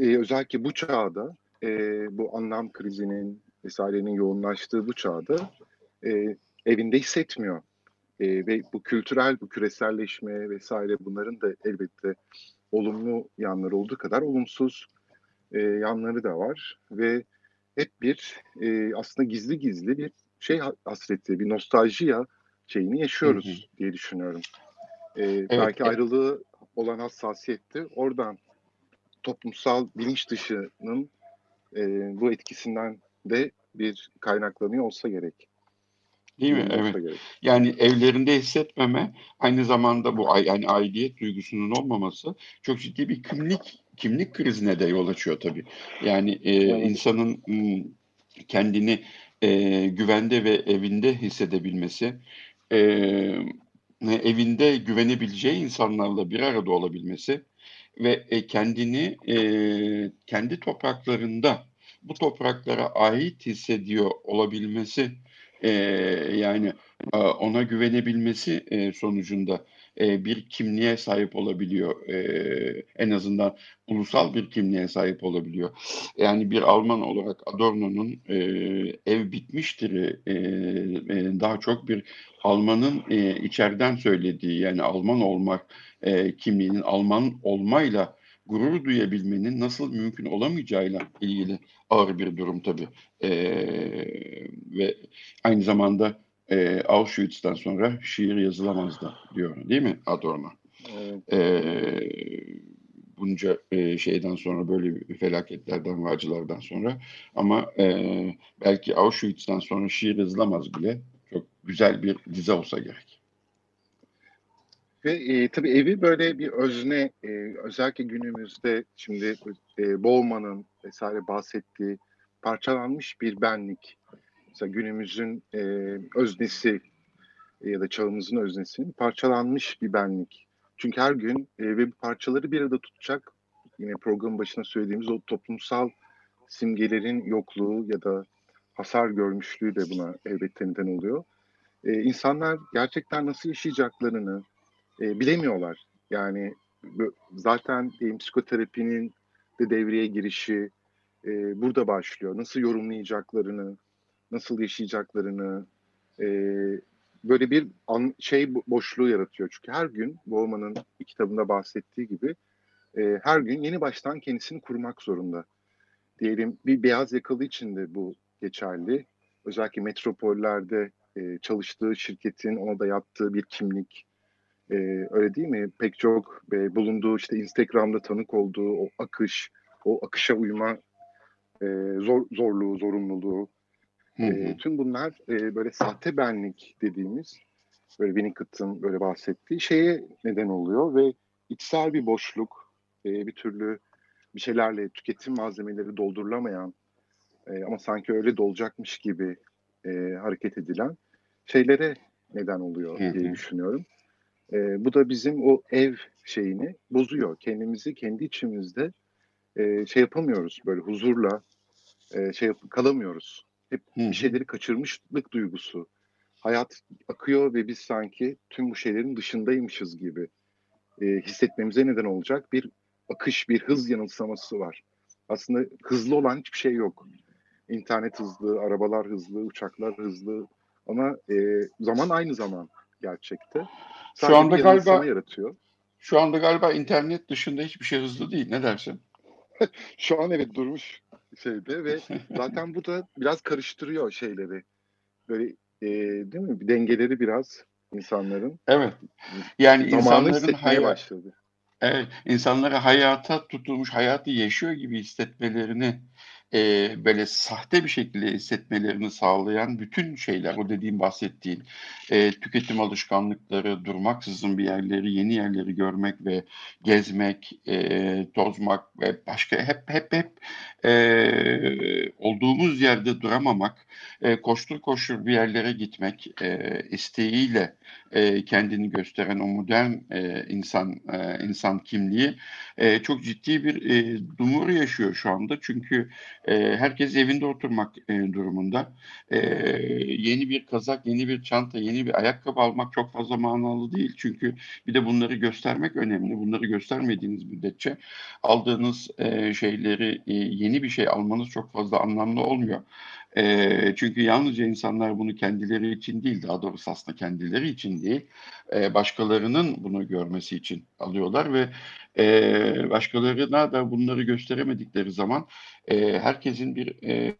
e, özellikle bu çağda e, bu anlam krizinin vesairenin yoğunlaştığı bu çağda e, evinde hissetmiyor. E, ve bu kültürel, bu küreselleşme vesaire bunların da elbette olumlu yanları olduğu kadar olumsuz e, yanları da var. Ve hep bir e, aslında gizli gizli bir şey ha- hasreti, bir nostaljiya şeyini Hı yaşıyoruz diye düşünüyorum. E, belki e- ayrılığı olan hassasiyette oradan toplumsal bilinç dışının e, bu etkisinden de bir kaynaklanıyor olsa gerek. Değil mi? Evet. gerek. Yani evlerinde hissetmeme aynı zamanda bu yani aidiyet duygusunun olmaması çok ciddi bir kimlik kimlik krizine de yol açıyor tabii. Yani e, Evet. insanın kendini e, güvende ve evinde hissedebilmesi, e, evinde güvenebileceği insanlarla bir arada olabilmesi ve e, kendini e, kendi topraklarında bu topraklara ait hissediyor olabilmesi e, yani e, ona güvenebilmesi e, sonucunda e, bir kimliğe sahip olabiliyor. E, en azından ulusal bir kimliğe sahip olabiliyor. Yani bir Alman olarak Adorno'nun e, ev bitmiştir daha çok bir Almanın e, içeriden söylediği yani Alman olmak kimliğinin Alman olmayla gurur duyabilmenin nasıl mümkün olamayacağıyla ilgili ağır bir durum tabii. E, ve aynı zamanda e, Auschwitz'ten sonra şiir yazılamazdı diyor değil mi Adorno? Evet. E, bunca e, şeyden sonra böyle felaketlerden ve acılardan sonra ama e, belki Auschwitz'ten sonra şiir yazılamaz bile çok güzel bir dize olsa gerek. Ve e, tabii evi böyle bir özne, e, özellikle günümüzde şimdi e, Bowman'ın vesaire bahsettiği parçalanmış bir benlik. Mesela günümüzün e, öznesi e, ya da çağımızın öznesinin parçalanmış bir benlik. Çünkü her gün e, ve bu parçaları bir arada tutacak, yine programın başına söylediğimiz o toplumsal simgelerin yokluğu ya da hasar görmüşlüğü de buna elbette neden oluyor. E, insanlar gerçekten nasıl yaşayacaklarını, e, bilemiyorlar. Yani zaten diyeyim, psikoterapinin de devreye girişi e, burada başlıyor. Nasıl yorumlayacaklarını, nasıl yaşayacaklarını e, böyle bir an, şey bo- boşluğu yaratıyor. Çünkü her gün Bowman'ın kitabında bahsettiği gibi e, her gün yeni baştan kendisini kurmak zorunda. Diyelim bir beyaz yakalı için de bu geçerli. Özellikle metropollerde e, çalıştığı şirketin ona da yaptığı bir kimlik, ee, öyle değil mi? Pek çok e, bulunduğu işte Instagram'da tanık olduğu o akış, o akışa uyma e, zor, zorluğu, zorunluluğu. Hı hı. E, tüm bunlar e, böyle sahte benlik dediğimiz, böyle Winnicott'ın böyle bahsettiği şeye neden oluyor ve içsel bir boşluk, e, bir türlü bir şeylerle tüketim malzemeleri doldurulamayan e, ama sanki öyle dolacakmış gibi e, hareket edilen şeylere neden oluyor Hı diye hı. düşünüyorum. E, bu da bizim o ev şeyini bozuyor. Kendimizi kendi içimizde e, şey yapamıyoruz böyle huzurla e, şey yap- kalamıyoruz. Hep hı. bir şeyleri kaçırmışlık duygusu. Hayat akıyor ve biz sanki tüm bu şeylerin dışındaymışız gibi e, hissetmemize neden olacak bir akış, bir hız yanılsaması var. Aslında hızlı olan hiçbir şey yok. İnternet hızlı, arabalar hızlı, uçaklar hızlı ama e, zaman aynı zaman gerçekte. Şu Sadece anda bir yanılsama galiba yaratıyor. şu anda galiba internet dışında hiçbir şey hızlı değil. Ne dersin? Şu an evet durmuş şeyde ve zaten bu da biraz karıştırıyor şeyleri. Böyle e, değil mi? Dengeleri biraz insanların Evet. Yani insanların hayat, başladı. evet, insanları hayata tutulmuş, hayatı yaşıyor gibi hissetmelerini e, böyle sahte bir şekilde hissetmelerini sağlayan bütün şeyler, o dediğim bahsettiğin e, tüketim alışkanlıkları, durmaksızın bir yerleri, yeni yerleri görmek ve gezmek, e, tozmak ve başka hep hep hep e, olduğumuz yerde duramamak, e, koştur koştur bir yerlere gitmek e, isteğiyle e, kendini gösteren o modern e, insan e, insan kimliği e, çok ciddi bir e, dumur yaşıyor şu anda. Çünkü e, herkes evinde oturmak e, durumunda. E, yeni bir kazak, yeni bir çanta, yeni bir ayakkabı almak çok fazla manalı değil. Çünkü bir de bunları göstermek önemli. Bunları göstermediğiniz müddetçe aldığınız e, şeyleri e, yeni bir şey almanız çok fazla anlamlı olmuyor. E, çünkü yalnızca insanlar bunu kendileri için değil, daha doğrusu aslında kendileri için değil, e, başkalarının bunu görmesi için alıyorlar ve e, başkalarına da bunları gösteremedikleri zaman e, herkesin bir e,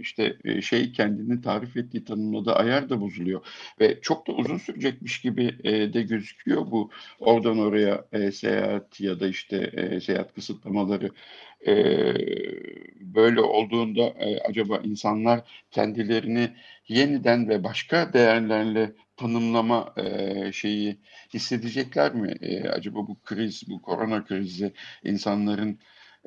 işte şey kendini tarif ettiği tanımladığı ayar da bozuluyor ve çok da uzun sürecekmiş gibi e, de gözüküyor bu oradan oraya e, seyahat ya da işte e, seyahat kısıtlamaları e, böyle olduğunda e, acaba insanlar kendilerini yeniden ve başka değerlerle tanımlama e, şeyi hissedecekler mi? E, acaba bu kriz, bu korona krizi insanların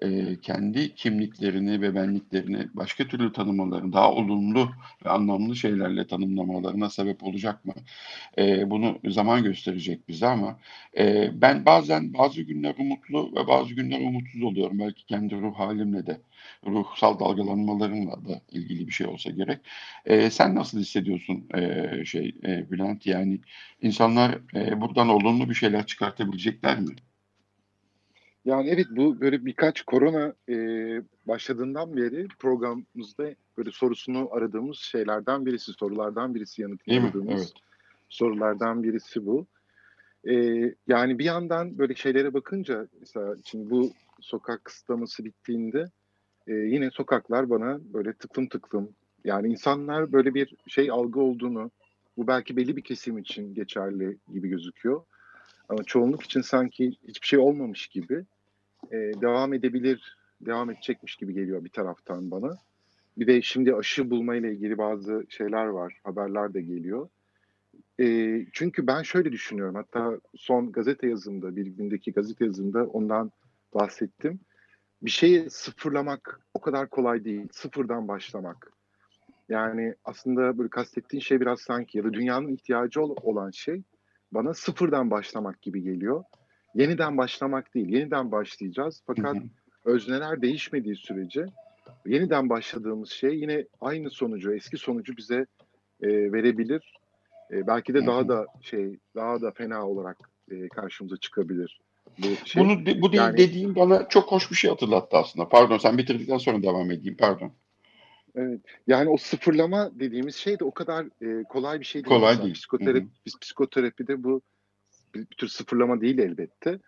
e, kendi kimliklerini ve benliklerini başka türlü tanımalarını, daha olumlu ve anlamlı şeylerle tanımlamalarına sebep olacak mı? E, bunu zaman gösterecek bize ama e, ben bazen bazı günler umutlu ve bazı günler umutsuz oluyorum. Belki kendi ruh halimle de, ruhsal dalgalanmalarımla da ilgili bir şey olsa gerek. E, sen nasıl hissediyorsun e, şey e, Bülent? Yani insanlar e, buradan olumlu bir şeyler çıkartabilecekler mi? Yani evet bu böyle birkaç korona e, başladığından beri programımızda böyle sorusunu aradığımız şeylerden birisi, sorulardan birisi yanıtladığımız evet. sorulardan birisi bu. E, yani bir yandan böyle şeylere bakınca mesela şimdi bu sokak kısıtlaması bittiğinde e, yine sokaklar bana böyle tıklım tıklım yani insanlar böyle bir şey algı olduğunu bu belki belli bir kesim için geçerli gibi gözüküyor. Ama çoğunluk için sanki hiçbir şey olmamış gibi e, devam edebilir, devam edecekmiş gibi geliyor bir taraftan bana. Bir de şimdi aşı bulma ile ilgili bazı şeyler var, haberler de geliyor. E, çünkü ben şöyle düşünüyorum, hatta son gazete yazımda, bir gündeki gazete yazımda ondan bahsettim. Bir şeyi sıfırlamak o kadar kolay değil, sıfırdan başlamak. Yani aslında böyle kastettiğin şey biraz sanki ya da dünyanın ihtiyacı olan şey bana sıfırdan başlamak gibi geliyor yeniden başlamak değil, yeniden başlayacağız. Fakat hı hı. özneler değişmediği sürece yeniden başladığımız şey yine aynı sonucu, eski sonucu bize e, verebilir. E, belki de daha da şey, daha da fena olarak e, karşımıza çıkabilir. Bu şey. Bunu bu yani, dediğim bana çok hoş bir şey hatırlattı aslında. Pardon, sen bitirdikten sonra devam edeyim. Pardon. Evet. Yani o sıfırlama dediğimiz şey de o kadar e, kolay bir şey değil. Kolay değil. Psikoterapi, hı hı. psikoterapide bu bir, bir tür sıfırlama değil elbette.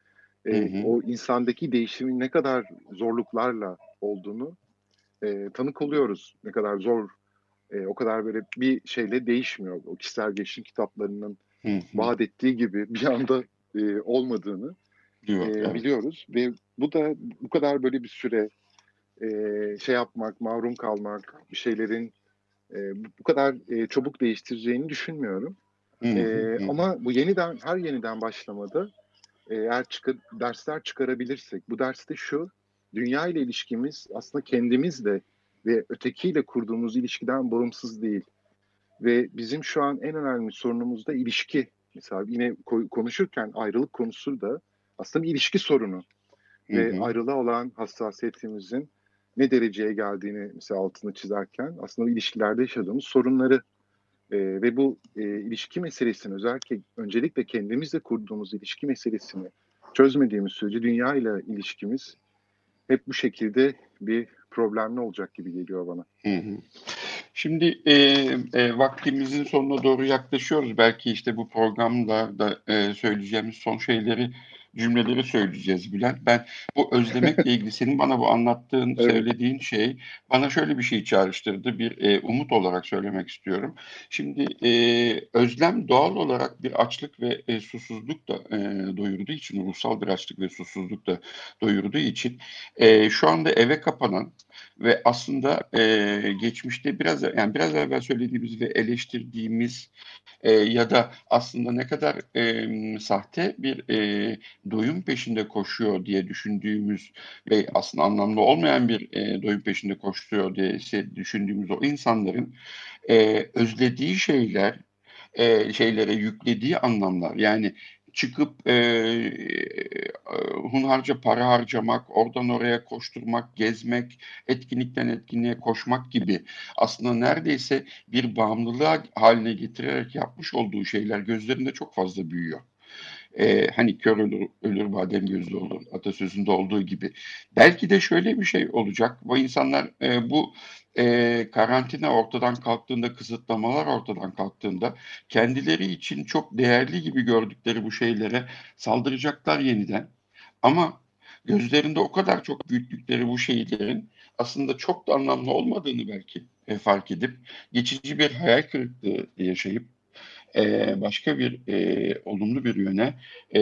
E, hı hı. O insandaki değişimin ne kadar zorluklarla olduğunu e, tanık oluyoruz. Ne kadar zor, e, o kadar böyle bir şeyle değişmiyor. O kişisel gelişim kitaplarının hı hı. vaat ettiği gibi bir anda e, olmadığını Diyor, e, evet. biliyoruz. Ve bu da bu kadar böyle bir süre e, şey yapmak, mahrum kalmak, bir şeylerin e, bu kadar e, çabuk değiştireceğini düşünmüyorum. Ee, ama bu yeniden her yeniden başlamada eğer çıkar, dersler çıkarabilirsek bu derste şu dünya ile ilişkimiz aslında kendimizle ve ötekiyle kurduğumuz ilişkiden bağımsız değil. Ve bizim şu an en önemli sorunumuz da ilişki. Mesela yine konuşurken ayrılık konusu da aslında bir ilişki sorunu. Hı hı. Ve ayrılığa olan hassasiyetimizin ne dereceye geldiğini mesela altını çizerken aslında ilişkilerde yaşadığımız sorunları e, ve bu e, ilişki meselesini özellikle öncelikle kendimizle kurduğumuz ilişki meselesini çözmediğimiz sürece dünya ile ilişkimiz hep bu şekilde bir problemli olacak gibi geliyor bana. Hı hı. Şimdi e, e, vaktimizin sonuna doğru yaklaşıyoruz. Belki işte bu programda da e, söyleyeceğimiz son şeyleri cümleleri söyleyeceğiz Bülent. Ben bu özlemekle ilgili senin bana bu anlattığın, evet. söylediğin şey bana şöyle bir şey çağrıştırdı. Bir e, umut olarak söylemek istiyorum. Şimdi e, özlem doğal olarak bir açlık ve e, susuzluk da e, doyurduğu için, ruhsal bir açlık ve susuzluk da doyurduğu için e, şu anda eve kapanan ve aslında e, geçmişte biraz yani biraz evvel söylediğimiz ve eleştirdiğimiz e, ya da aslında ne kadar e, sahte bir e, doyum peşinde koşuyor diye düşündüğümüz ve aslında anlamlı olmayan bir e, doyum peşinde koşuyor diye düşündüğümüz o insanların e, özlediği şeyler e, şeylere yüklediği anlamlar. Yani çıkıp e, e, hunharca para harcamak, oradan oraya koşturmak, gezmek, etkinlikten etkinliğe koşmak gibi aslında neredeyse bir bağımlılığa haline getirerek yapmış olduğu şeyler gözlerinde çok fazla büyüyor e, hani kör ölür, ölür badem gözlü olur atasözünde olduğu gibi. Belki de şöyle bir şey olacak. Bu insanlar e, bu e, karantina ortadan kalktığında, kısıtlamalar ortadan kalktığında kendileri için çok değerli gibi gördükleri bu şeylere saldıracaklar yeniden. Ama gözlerinde o kadar çok büyüttükleri bu şeylerin aslında çok da anlamlı olmadığını belki e, fark edip geçici bir hayal kırıklığı yaşayıp e, başka bir e, olumlu bir yöne e,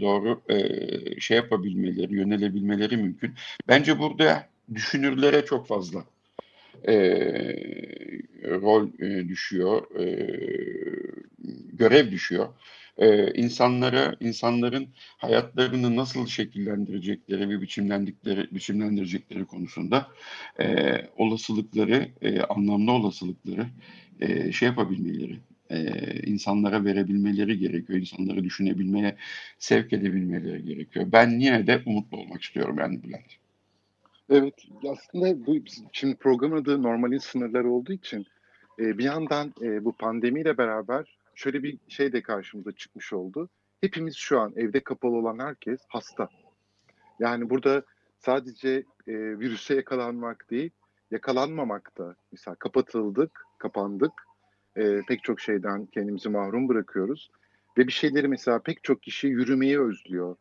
doğru e, şey yapabilmeleri, yönelebilmeleri mümkün. Bence burada düşünürlere çok fazla e, rol e, düşüyor, e, görev düşüyor. Ee, insanlara, insanların hayatlarını nasıl şekillendirecekleri ve biçimlendikleri, biçimlendirecekleri konusunda e, olasılıkları, e, anlamlı olasılıkları e, şey yapabilmeleri, e, insanlara verebilmeleri gerekiyor. İnsanları düşünebilmeye sevk edebilmeleri gerekiyor. Ben yine de umutlu olmak istiyorum yani Bülent. Evet aslında bu şimdi program adı normalin sınırları olduğu için e, bir yandan e, bu pandemiyle beraber şöyle bir şey de karşımıza çıkmış oldu. Hepimiz şu an evde kapalı olan herkes hasta. Yani burada sadece e, virüse yakalanmak değil, yakalanmamak da mesela kapatıldık, kapandık e, pek çok şeyden kendimizi mahrum bırakıyoruz. Ve bir şeyleri mesela pek çok kişi yürümeyi özlüyor.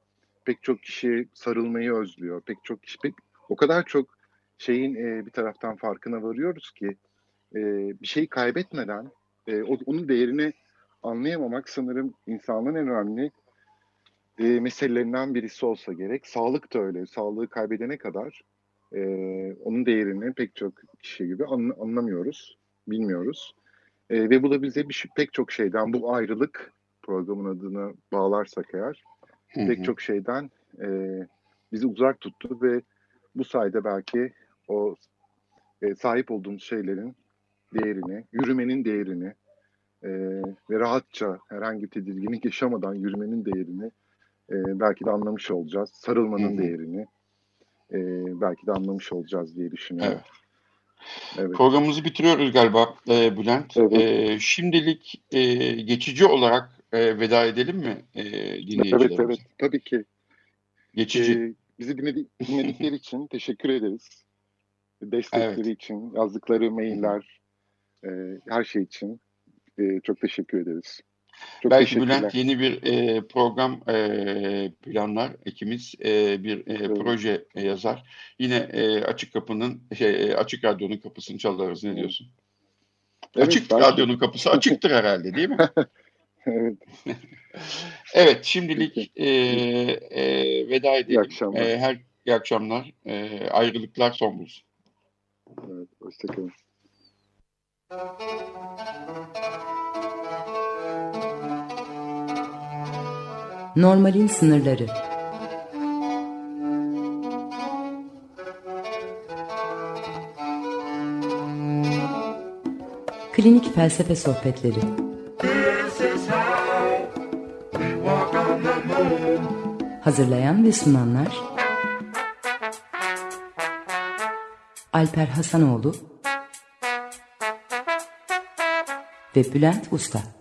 Pek çok kişi sarılmayı özlüyor. Pek çok kişi pek o kadar çok şeyin e, bir taraftan farkına varıyoruz ki e, bir şeyi kaybetmeden e, onun değerini anlayamamak sanırım insanlığın en önemli e, meselelerinden birisi olsa gerek. Sağlık da öyle. Sağlığı kaybedene kadar e, onun değerini pek çok kişi gibi anlamıyoruz, bilmiyoruz. E, ve bu da bize bir, pek çok şeyden bu ayrılık programın adını bağlarsak eğer hı hı. pek çok şeyden e, bizi uzak tuttu ve bu sayede belki o e, sahip olduğumuz şeylerin değerini, yürümenin değerini e, ve rahatça herhangi bir tedirginlik yaşamadan yürümenin değerini e, belki de anlamış olacağız. Sarılmanın hı hı. değerini e, belki de anlamış olacağız diye düşünüyorum. Evet. Evet. Programımızı bitiriyoruz galiba e, Bülent. Evet. E, şimdilik e, geçici olarak e, veda edelim mi e, dinleyicilerimize? Evet, evet. Tabii ki. Geçici. E, bizi dinledikleri için teşekkür ederiz. Destekleri evet. için, yazdıkları mailler, e, her şey için e, çok teşekkür ederiz. Çok Belki Bülent yeni bir e, program e, planlar, ikimiz e, bir e, evet. proje yazar. Yine e, Açık Kapı'nın, şey, e, Açık Radyo'nun kapısını çalarız. Ne diyorsun? Evet, açık belki. Radyo'nun kapısı açıktır herhalde değil mi? evet. evet, şimdilik e, e, veda edelim. İyi akşamlar. E, her, iyi akşamlar. E, ayrılıklar son bulsun. Evet, hoşçakalın. Normalin sınırları. Klinik Felsefe Sohbetleri. Hazırlayan ve sunanlar Alper Hasanoğlu ve Bülent Usta